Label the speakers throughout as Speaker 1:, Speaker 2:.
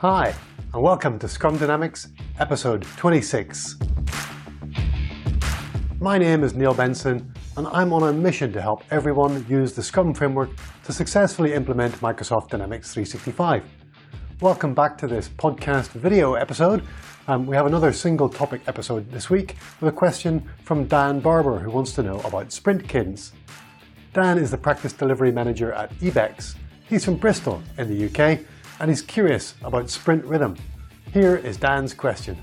Speaker 1: Hi, and welcome to Scrum Dynamics, episode 26. My name is Neil Benson, and I'm on a mission to help everyone use the Scrum framework to successfully implement Microsoft Dynamics 365. Welcome back to this podcast video episode. Um, we have another single topic episode this week with a question from Dan Barber who wants to know about sprint cadence. Dan is the practice delivery manager at Ebex. He's from Bristol in the UK and he's curious about sprint rhythm. Here is Dan's question.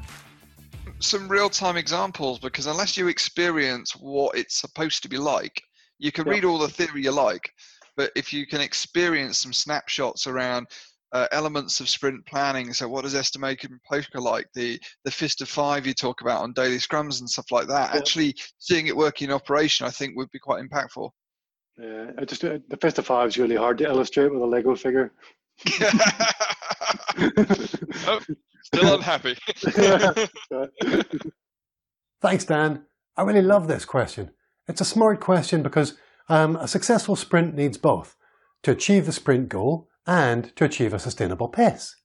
Speaker 2: Some real time examples because unless you experience what it's supposed to be like, you can yep. read all the theory you like, but if you can experience some snapshots around uh, elements of sprint planning. So, what does estimated poker like? The the fist of five you talk about on daily scrums and stuff like that. Actually, seeing it work in operation, I think, would be quite impactful.
Speaker 3: Yeah, I just uh, the fist of five is really hard to illustrate with a Lego figure.
Speaker 2: oh, still unhappy.
Speaker 1: Thanks, Dan. I really love this question. It's a smart question because um, a successful sprint needs both. To achieve the sprint goal, and to achieve a sustainable pace.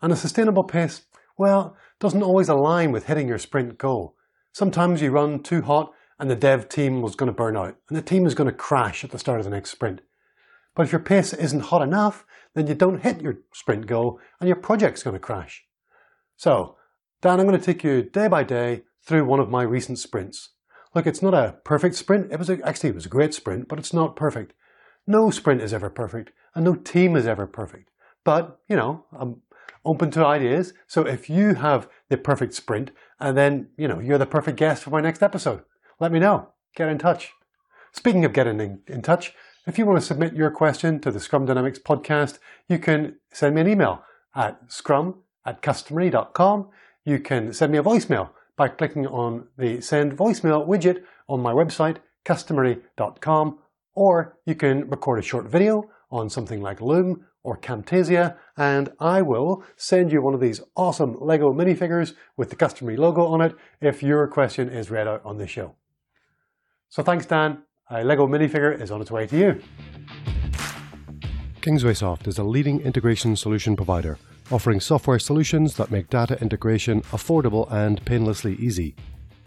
Speaker 1: And a sustainable pace, well, doesn't always align with hitting your sprint goal. Sometimes you run too hot and the dev team was going to burn out and the team is going to crash at the start of the next sprint. But if your pace isn't hot enough, then you don't hit your sprint goal and your project's going to crash. So, Dan, I'm going to take you day by day through one of my recent sprints. Look, it's not a perfect sprint. It was a, actually it was a great sprint, but it's not perfect. No sprint is ever perfect, and no team is ever perfect. But, you know, I'm open to ideas. So if you have the perfect sprint, and then, you know, you're the perfect guest for my next episode, let me know. Get in touch. Speaking of getting in, in touch, if you want to submit your question to the Scrum Dynamics podcast, you can send me an email at scrum at customery.com. You can send me a voicemail by clicking on the send voicemail widget on my website, customery.com or you can record a short video on something like Loom or Camtasia, and I will send you one of these awesome Lego minifigures with the Customery logo on it if your question is read out on the show. So thanks, Dan. A Lego minifigure is on its way to you.
Speaker 4: Kingswaysoft is a leading integration solution provider, offering software solutions that make data integration affordable and painlessly easy.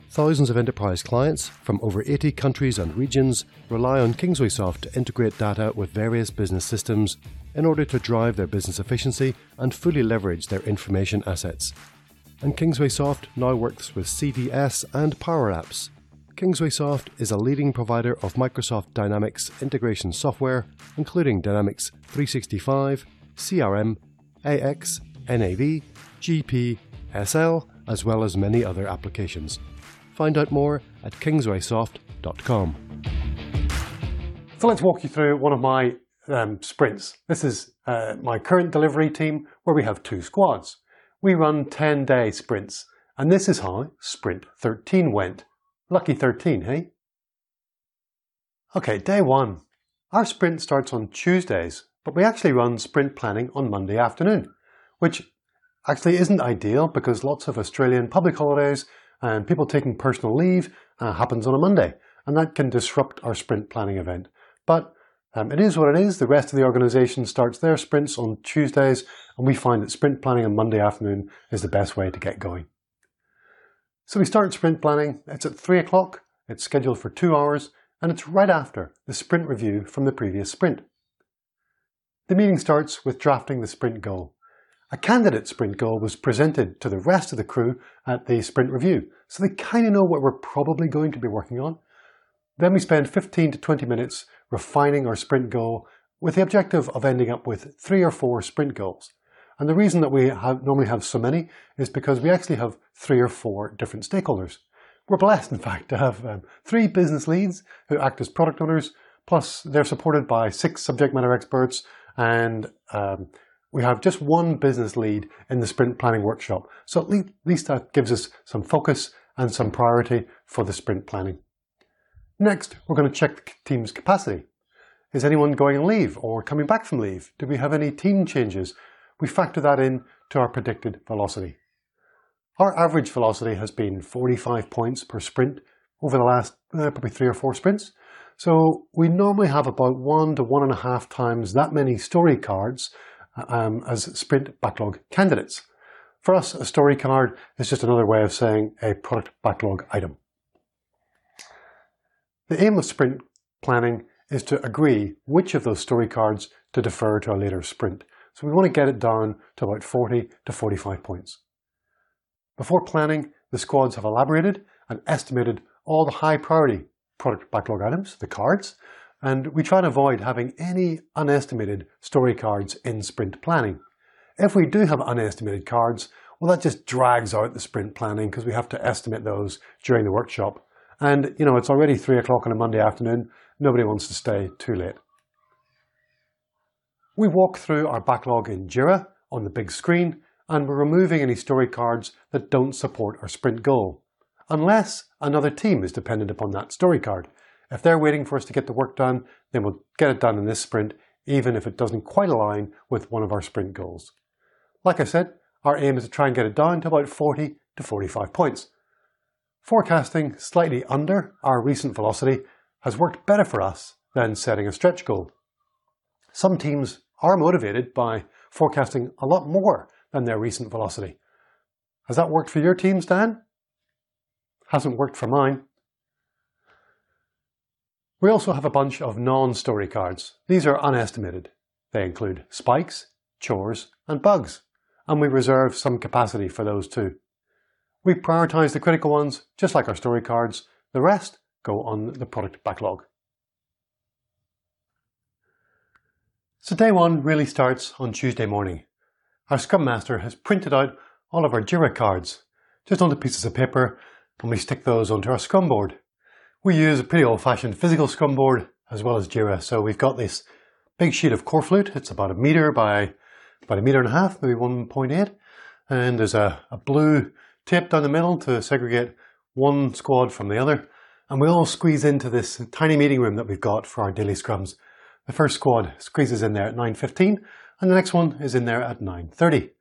Speaker 4: Thousands of enterprise clients from over 80 countries and regions rely on Kingswaysoft to integrate data with various business systems in order to drive their business efficiency and fully leverage their information assets. And Kingswaysoft now works with CDS and Power Apps. Kingswaysoft is a leading provider of Microsoft Dynamics integration software, including Dynamics 365, CRM, AX, NAV, GP, SL, as well as many other applications. Find out more at kingswaysoft.com.
Speaker 1: So let's walk you through one of my um, sprints. This is uh, my current delivery team where we have two squads. We run 10 day sprints, and this is how sprint 13 went. Lucky 13, hey? Okay, day one. Our sprint starts on Tuesdays, but we actually run sprint planning on Monday afternoon, which actually isn't ideal because lots of Australian public holidays and people taking personal leave uh, happens on a Monday, and that can disrupt our sprint planning event. But um, it is what it is. The rest of the organization starts their sprints on Tuesdays, and we find that sprint planning on Monday afternoon is the best way to get going. So we start sprint planning. It's at three o'clock. It's scheduled for two hours, and it's right after the sprint review from the previous sprint. The meeting starts with drafting the sprint goal. A candidate sprint goal was presented to the rest of the crew at the sprint review, so they kind of know what we're probably going to be working on. Then we spend 15 to 20 minutes refining our sprint goal with the objective of ending up with three or four sprint goals. And the reason that we have, normally have so many is because we actually have three or four different stakeholders. We're blessed, in fact, to have um, three business leads who act as product owners, plus they're supported by six subject matter experts and um, we have just one business lead in the sprint planning workshop. So at least that gives us some focus and some priority for the sprint planning. Next, we're going to check the team's capacity. Is anyone going on leave or coming back from leave? Do we have any team changes? We factor that in to our predicted velocity. Our average velocity has been 45 points per sprint over the last uh, probably three or four sprints. So we normally have about one to one and a half times that many story cards um, as sprint backlog candidates. For us, a story card is just another way of saying a product backlog item. The aim of sprint planning is to agree which of those story cards to defer to a later sprint. So we want to get it down to about 40 to 45 points. Before planning, the squads have elaborated and estimated all the high priority product backlog items, the cards, and we try and avoid having any unestimated story cards in sprint planning. If we do have unestimated cards, well that just drags out the sprint planning because we have to estimate those during the workshop. And you know, it's already three o'clock on a Monday afternoon, nobody wants to stay too late. We walk through our backlog in Jira on the big screen and we're removing any story cards that don't support our sprint goal, unless another team is dependent upon that story card. If they're waiting for us to get the work done, then we'll get it done in this sprint, even if it doesn't quite align with one of our sprint goals. Like I said, our aim is to try and get it down to about 40 to 45 points. Forecasting slightly under our recent velocity has worked better for us than setting a stretch goal. Some teams are motivated by forecasting a lot more than their recent velocity. Has that worked for your teams, Dan? Hasn't worked for mine. We also have a bunch of non-story cards. These are unestimated. They include spikes, chores, and bugs, and we reserve some capacity for those too. We prioritize the critical ones, just like our story cards. The rest go on the product backlog. So day one really starts on Tuesday morning. Our Scrum Master has printed out all of our Jira cards, just onto pieces of paper, and we stick those onto our Scrum board. We use a pretty old-fashioned physical Scrum board as well as Jira, so we've got this big sheet of core flute. It's about a meter by about a meter and a half, maybe 1.8, and there's a, a blue tape down the middle to segregate one squad from the other, and we all squeeze into this tiny meeting room that we've got for our daily scrums. The first squad squeezes in there at 9.15 and the next one is in there at 9.30.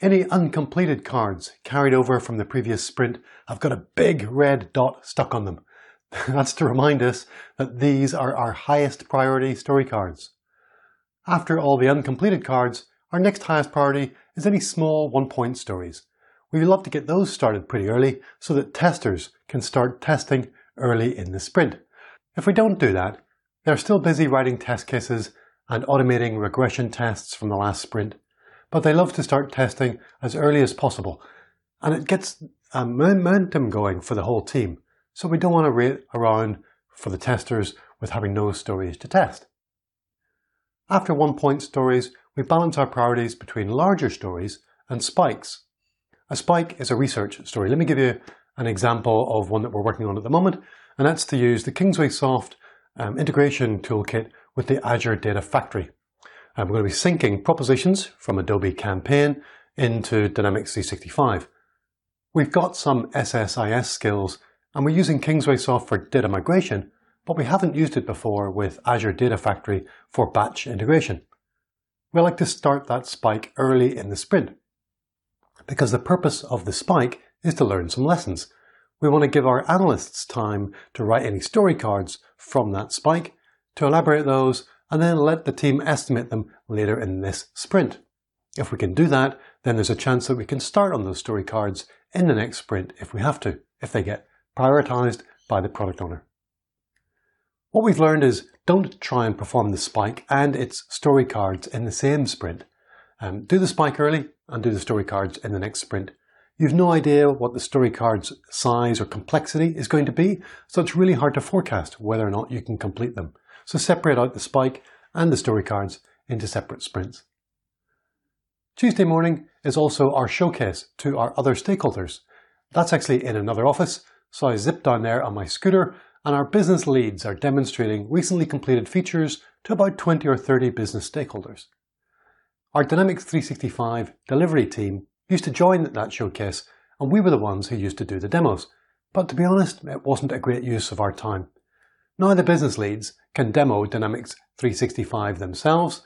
Speaker 1: Any uncompleted cards carried over from the previous sprint have got a big red dot stuck on them. That's to remind us that these are our highest priority story cards. After all the uncompleted cards, our next highest priority is any small one-point stories. We love to get those started pretty early so that testers can start testing early in the sprint. If we don't do that, they're still busy writing test cases and automating regression tests from the last sprint, but they love to start testing as early as possible, and it gets uh, a momentum going for the whole team, so we don't want to wait around for the testers with having no stories to test. After one-point stories, we balance our priorities between larger stories and spikes. A spike is a research story. Let me give you an example of one that we're working on at the moment, and that's to use the Kingswaysoft um, integration toolkit with the Azure Data Factory. Uh, we're going to be syncing propositions from Adobe Campaign into Dynamics 365. We've got some SSIS skills and we're using Kingswaysoft for data migration, but we haven't used it before with Azure Data Factory for batch integration. We like to start that spike early in the sprint because the purpose of the spike is to learn some lessons. We want to give our analysts time to write any story cards from that spike, to elaborate those, and then let the team estimate them later in this sprint. If we can do that, then there's a chance that we can start on those story cards in the next sprint if we have to, if they get prioritized by the product owner. What we've learned is don't try and perform the spike and its story cards in the same sprint. Um, do the spike early and do the story cards in the next sprint. You've no idea what the story card's size or complexity is going to be, so it's really hard to forecast whether or not you can complete them. So separate out the spike and the story cards into separate sprints. Tuesday morning is also our showcase to our other stakeholders. That's actually in another office, so I zip down there on my scooter and our business leads are demonstrating recently completed features to about 20 or 30 business stakeholders. Our Dynamics 365 delivery team used to join that showcase, and we were the ones who used to do the demos. But to be honest, it wasn't a great use of our time. Now the business leads can demo Dynamics 365 themselves,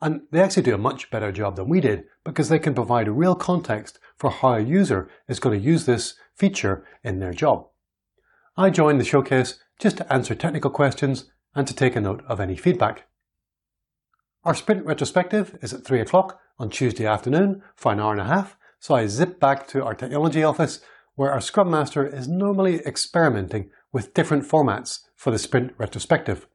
Speaker 1: and they actually do a much better job than we did because they can provide a real context for how a user is going to use this feature in their job. I joined the showcase just to answer technical questions and to take a note of any feedback. Our sprint retrospective is at 3 o'clock on Tuesday afternoon for an hour and a half, so I zip back to our technology office where our Scrum Master is normally experimenting with different formats for the sprint retrospective.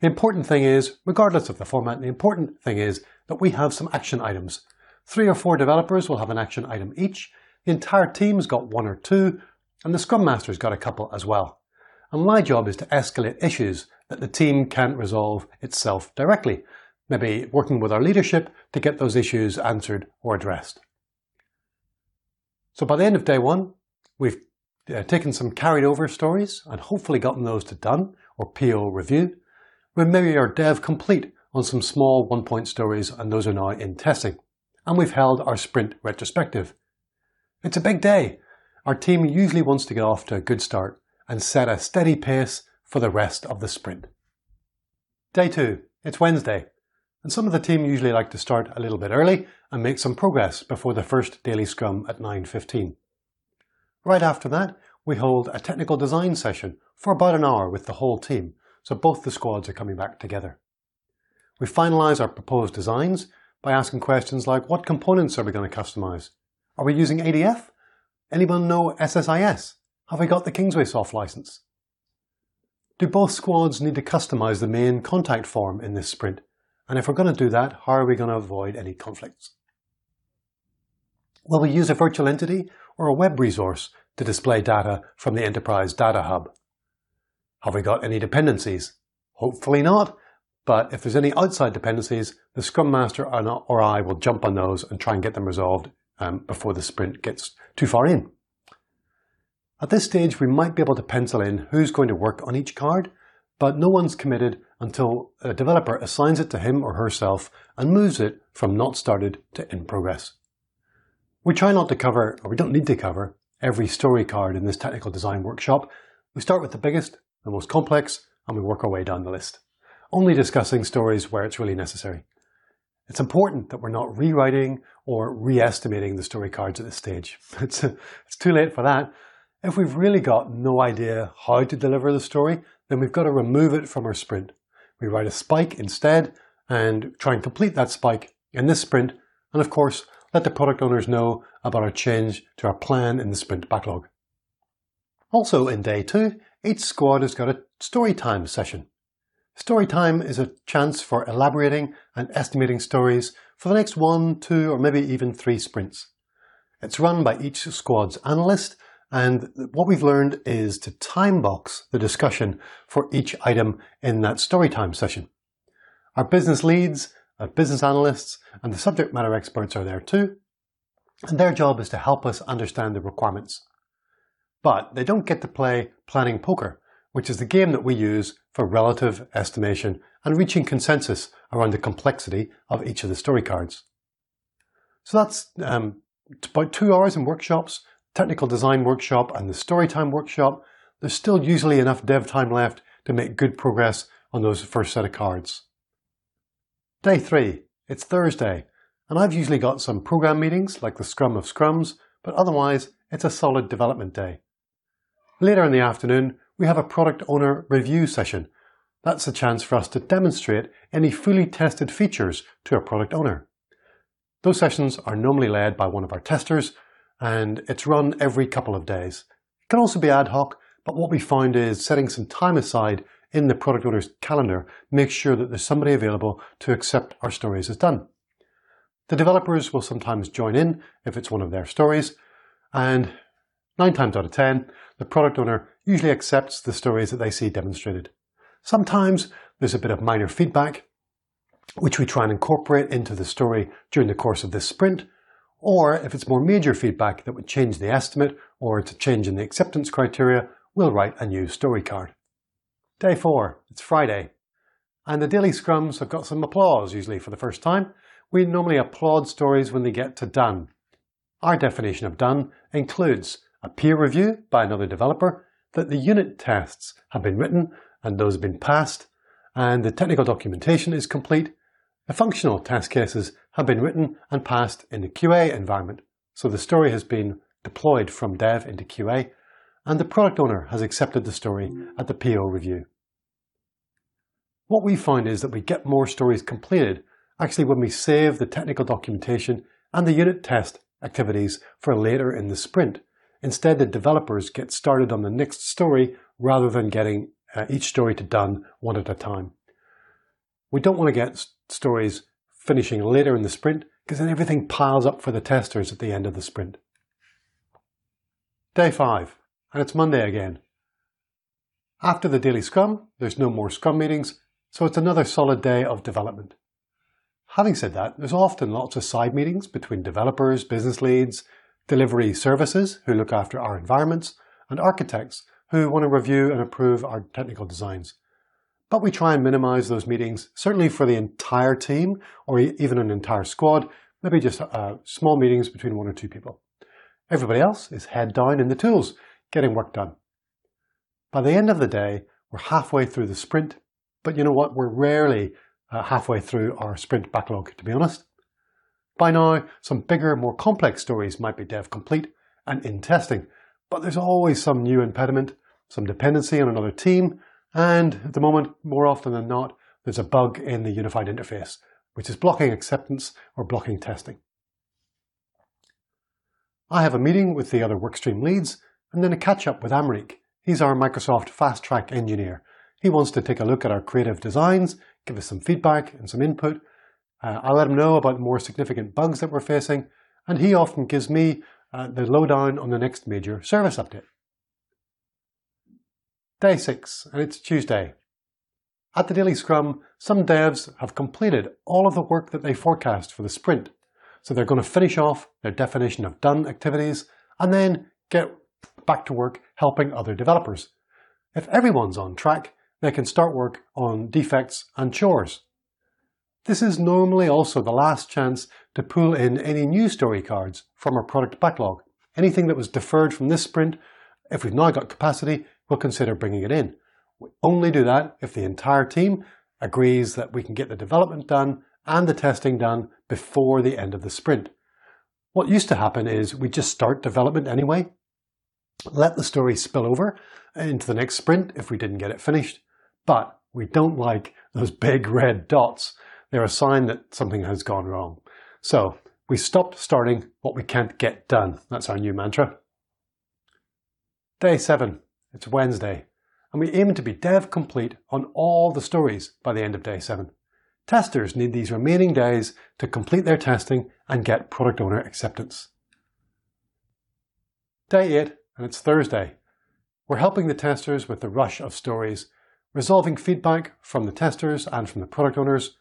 Speaker 1: The important thing is, regardless of the format, the important thing is that we have some action items. Three or four developers will have an action item each, the entire team's got one or two, and the Scrum Master's got a couple as well. And my job is to escalate issues that the team can't resolve itself directly, maybe working with our leadership to get those issues answered or addressed. So by the end of day one, we've uh, taken some carried over stories and hopefully gotten those to done or PO reviewed. We're maybe are dev complete on some small one point stories and those are now in testing. And we've held our sprint retrospective. It's a big day. Our team usually wants to get off to a good start and set a steady pace for the rest of the sprint. Day two, it's Wednesday, and some of the team usually like to start a little bit early and make some progress before the first daily scrum at 9.15. Right after that, we hold a technical design session for about an hour with the whole team, so both the squads are coming back together. We finalise our proposed designs by asking questions like what components are we going to customise? Are we using ADF? Anyone know SSIS? Have we got the Kingswaysoft license? Do both squads need to customize the main contact form in this sprint? And if we're going to do that, how are we going to avoid any conflicts? Will we use a virtual entity or a web resource to display data from the Enterprise Data Hub? Have we got any dependencies? Hopefully not, but if there's any outside dependencies, the Scrum Master or I will jump on those and try and get them resolved um, before the sprint gets too far in. At this stage, we might be able to pencil in who's going to work on each card, but no one's committed until a developer assigns it to him or herself and moves it from not started to in progress. We try not to cover, or we don't need to cover, every story card in this technical design workshop. We start with the biggest, the most complex, and we work our way down the list, only discussing stories where it's really necessary. It's important that we're not rewriting or re-estimating the story cards at this stage. It's, it's too late for that, if we've really got no idea how to deliver the story, then we've got to remove it from our sprint. We write a spike instead and try and complete that spike in this sprint. And of course, let the product owners know about our change to our plan in the sprint backlog. Also in day two, each squad has got a story time session. Story time is a chance for elaborating and estimating stories for the next one, two, or maybe even three sprints. It's run by each squad's analyst and what we've learned is to time box the discussion for each item in that story time session. Our business leads, our business analysts, and the subject matter experts are there too. And their job is to help us understand the requirements. But they don't get to play planning poker, which is the game that we use for relative estimation and reaching consensus around the complexity of each of the story cards. So that's um, about two hours in workshops technical design workshop and the storytime workshop, there's still usually enough dev time left to make good progress on those first set of cards. Day three, it's Thursday, and I've usually got some program meetings like the Scrum of Scrums, but otherwise it's a solid development day. Later in the afternoon, we have a product owner review session. That's a chance for us to demonstrate any fully tested features to a product owner. Those sessions are normally led by one of our testers and it's run every couple of days. It can also be ad hoc, but what we find is setting some time aside in the product owner's calendar makes sure that there's somebody available to accept our stories as done. The developers will sometimes join in if it's one of their stories, and nine times out of ten, the product owner usually accepts the stories that they see demonstrated. Sometimes there's a bit of minor feedback, which we try and incorporate into the story during the course of this sprint, or if it's more major feedback that would change the estimate or it's a change in the acceptance criteria, we'll write a new story card. Day four, it's Friday. And the daily scrums have got some applause usually for the first time. We normally applaud stories when they get to done. Our definition of done includes a peer review by another developer, that the unit tests have been written and those have been passed, and the technical documentation is complete, the functional test cases have been written and passed in the QA environment, so the story has been deployed from dev into QA, and the product owner has accepted the story at the PO review. What we find is that we get more stories completed actually when we save the technical documentation and the unit test activities for later in the sprint. Instead, the developers get started on the next story rather than getting uh, each story to done one at a time. We don't want to get stories finishing later in the sprint because then everything piles up for the testers at the end of the sprint. Day 5, and it's Monday again. After the daily scrum, there's no more scrum meetings, so it's another solid day of development. Having said that, there's often lots of side meetings between developers, business leads, delivery services who look after our environments, and architects who want to review and approve our technical designs. But we try and minimize those meetings, certainly for the entire team or even an entire squad, maybe just uh, small meetings between one or two people. Everybody else is head down in the tools, getting work done. By the end of the day, we're halfway through the sprint, but you know what? We're rarely uh, halfway through our sprint backlog, to be honest. By now, some bigger, more complex stories might be dev complete and in testing, but there's always some new impediment, some dependency on another team, and at the moment, more often than not, there's a bug in the unified interface, which is blocking acceptance or blocking testing. I have a meeting with the other workstream leads and then a catch up with Amrik. He's our Microsoft Fast Track engineer. He wants to take a look at our creative designs, give us some feedback and some input. Uh, I let him know about more significant bugs that we're facing, and he often gives me uh, the lowdown on the next major service update. Day 6, and it's Tuesday. At the Daily Scrum, some devs have completed all of the work that they forecast for the sprint. So they're going to finish off their definition of done activities and then get back to work helping other developers. If everyone's on track, they can start work on defects and chores. This is normally also the last chance to pull in any new story cards from our product backlog. Anything that was deferred from this sprint, if we've now got capacity, we'll consider bringing it in. We only do that if the entire team agrees that we can get the development done and the testing done before the end of the sprint. What used to happen is we just start development anyway, let the story spill over into the next sprint if we didn't get it finished, but we don't like those big red dots. They're a sign that something has gone wrong. So we stopped starting what we can't get done. That's our new mantra. Day seven. It's Wednesday, and we aim to be dev complete on all the stories by the end of day 7. Testers need these remaining days to complete their testing and get product owner acceptance. Day 8, and it's Thursday. We're helping the testers with the rush of stories, resolving feedback from the testers and from the product owners.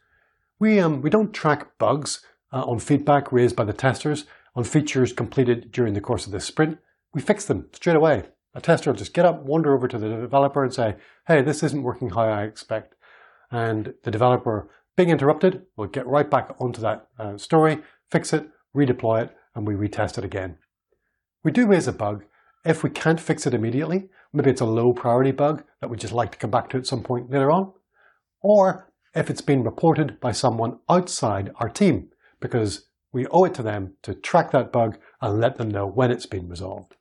Speaker 1: We, um, we don't track bugs uh, on feedback raised by the testers on features completed during the course of this sprint. We fix them straight away. A tester will just get up, wander over to the developer and say, hey, this isn't working how I expect. And the developer, being interrupted, will get right back onto that uh, story, fix it, redeploy it, and we retest it again. We do raise a bug. If we can't fix it immediately, maybe it's a low priority bug that we just like to come back to at some point later on, or if it's been reported by someone outside our team, because we owe it to them to track that bug and let them know when it's been resolved.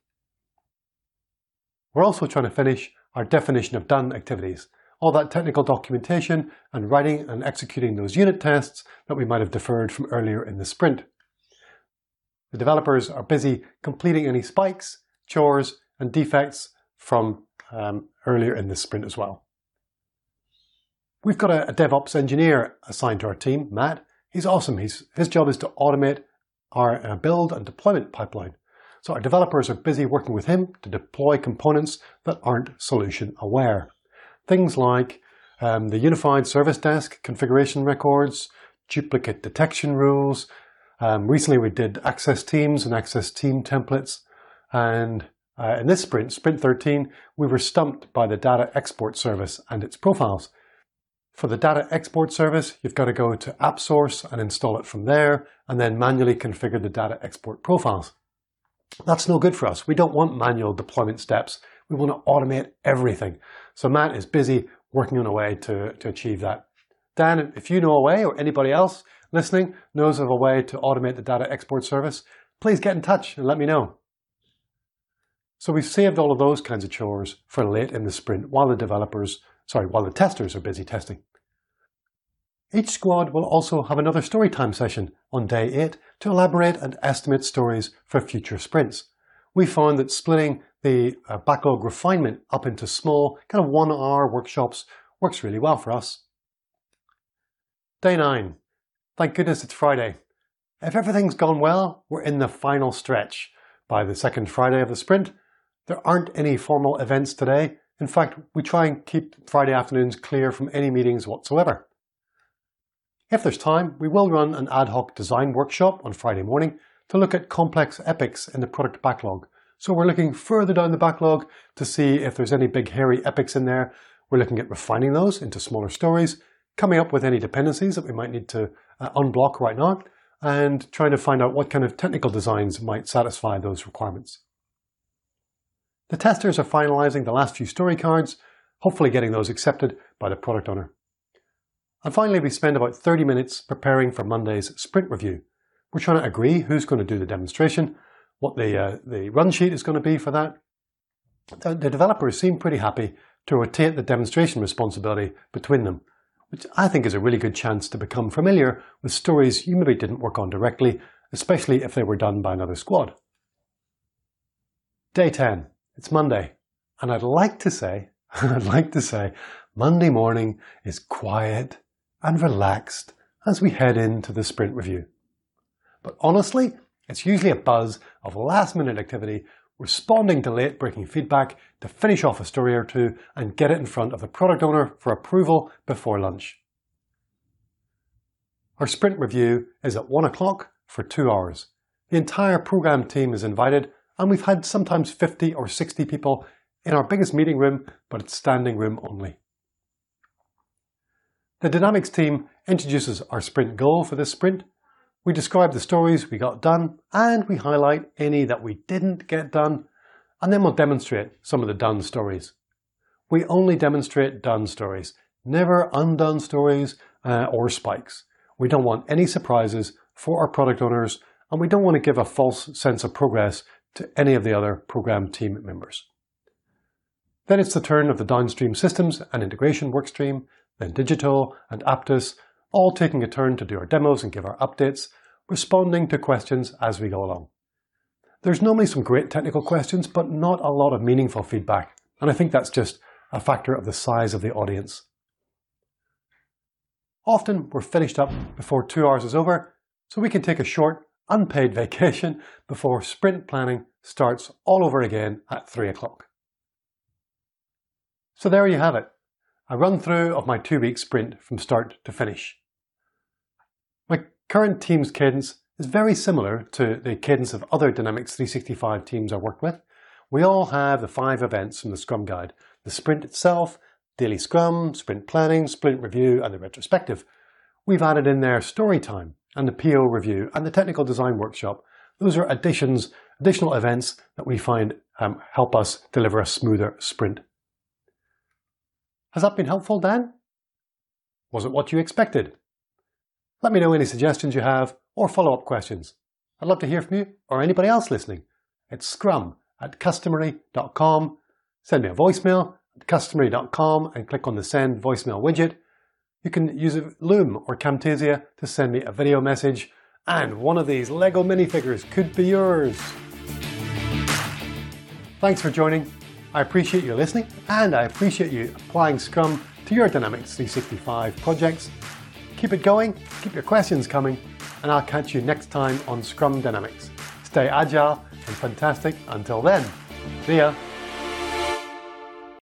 Speaker 1: We're also trying to finish our definition of done activities, all that technical documentation and writing and executing those unit tests that we might have deferred from earlier in the sprint. The developers are busy completing any spikes, chores, and defects from um, earlier in the sprint as well. We've got a, a, DevOps engineer assigned to our team, Matt. He's awesome. He's, his job is to automate our uh, build and deployment pipeline. So our developers are busy working with him to deploy components that aren't solution aware. Things like um, the unified service desk configuration records, duplicate detection rules. Um, recently we did access teams and access team templates. And uh, in this sprint, sprint 13, we were stumped by the data export service and its profiles. For the data export service, you've got to go to AppSource and install it from there, and then manually configure the data export profiles. That's no good for us. We don't want manual deployment steps. We want to automate everything. So Matt is busy working on a way to, to achieve that. Dan, if you know a way or anybody else listening knows of a way to automate the data export service, please get in touch and let me know. So we've saved all of those kinds of chores for late in the sprint while the developers, sorry, while the testers are busy testing. Each squad will also have another storytime session on day 8 to elaborate and estimate stories for future sprints. We found that splitting the uh, backlog refinement up into small, kind of one hour workshops works really well for us. Day 9. Thank goodness it's Friday. If everything's gone well, we're in the final stretch. By the second Friday of the sprint, there aren't any formal events today. In fact, we try and keep Friday afternoons clear from any meetings whatsoever. If there's time, we will run an ad hoc design workshop on Friday morning to look at complex epics in the product backlog. So we're looking further down the backlog to see if there's any big hairy epics in there. We're looking at refining those into smaller stories, coming up with any dependencies that we might need to uh, unblock right now, and trying to find out what kind of technical designs might satisfy those requirements. The testers are finalizing the last few story cards, hopefully getting those accepted by the product owner. And finally, we spend about 30 minutes preparing for Monday's sprint review. We're trying to agree who's going to do the demonstration, what the, uh, the run sheet is going to be for that. The, the developers seem pretty happy to rotate the demonstration responsibility between them, which I think is a really good chance to become familiar with stories you maybe didn't work on directly, especially if they were done by another squad. Day 10. It's Monday. And I'd like to say, I'd like to say, Monday morning is quiet and relaxed as we head into the sprint review. But honestly, it's usually a buzz of last minute activity, responding to late breaking feedback to finish off a story or two and get it in front of the product owner for approval before lunch. Our sprint review is at 1 o'clock for two hours. The entire program team is invited and we've had sometimes 50 or 60 people in our biggest meeting room, but it's standing room only. The Dynamics team introduces our sprint goal for this sprint. We describe the stories we got done and we highlight any that we didn't get done and then we'll demonstrate some of the done stories. We only demonstrate done stories, never undone stories uh, or spikes. We don't want any surprises for our product owners and we don't want to give a false sense of progress to any of the other program team members. Then it's the turn of the downstream systems and integration workstream then Digital and Aptus, all taking a turn to do our demos and give our updates, responding to questions as we go along. There's normally some great technical questions, but not a lot of meaningful feedback, and I think that's just a factor of the size of the audience. Often we're finished up before two hours is over, so we can take a short, unpaid vacation before sprint planning starts all over again at three o'clock. So there you have it a run through of my two week sprint from start to finish. My current team's cadence is very similar to the cadence of other Dynamics 365 teams I work with. We all have the five events from the Scrum Guide the sprint itself, daily Scrum, sprint planning, sprint review, and the retrospective. We've added in there story time and the PO review and the technical design workshop. Those are additions, additional events that we find um, help us deliver a smoother sprint has that been helpful, Dan? Was it what you expected? Let me know any suggestions you have or follow-up questions. I'd love to hear from you or anybody else listening. It's scrum at customery.com. Send me a voicemail at customery.com and click on the send voicemail widget. You can use Loom or Camtasia to send me a video message and one of these LEGO minifigures could be yours. Thanks for joining I appreciate you listening and I appreciate you applying Scrum to your Dynamics 365 projects. Keep it going, keep your questions coming, and I'll catch you next time on Scrum Dynamics. Stay agile and fantastic until then. See ya.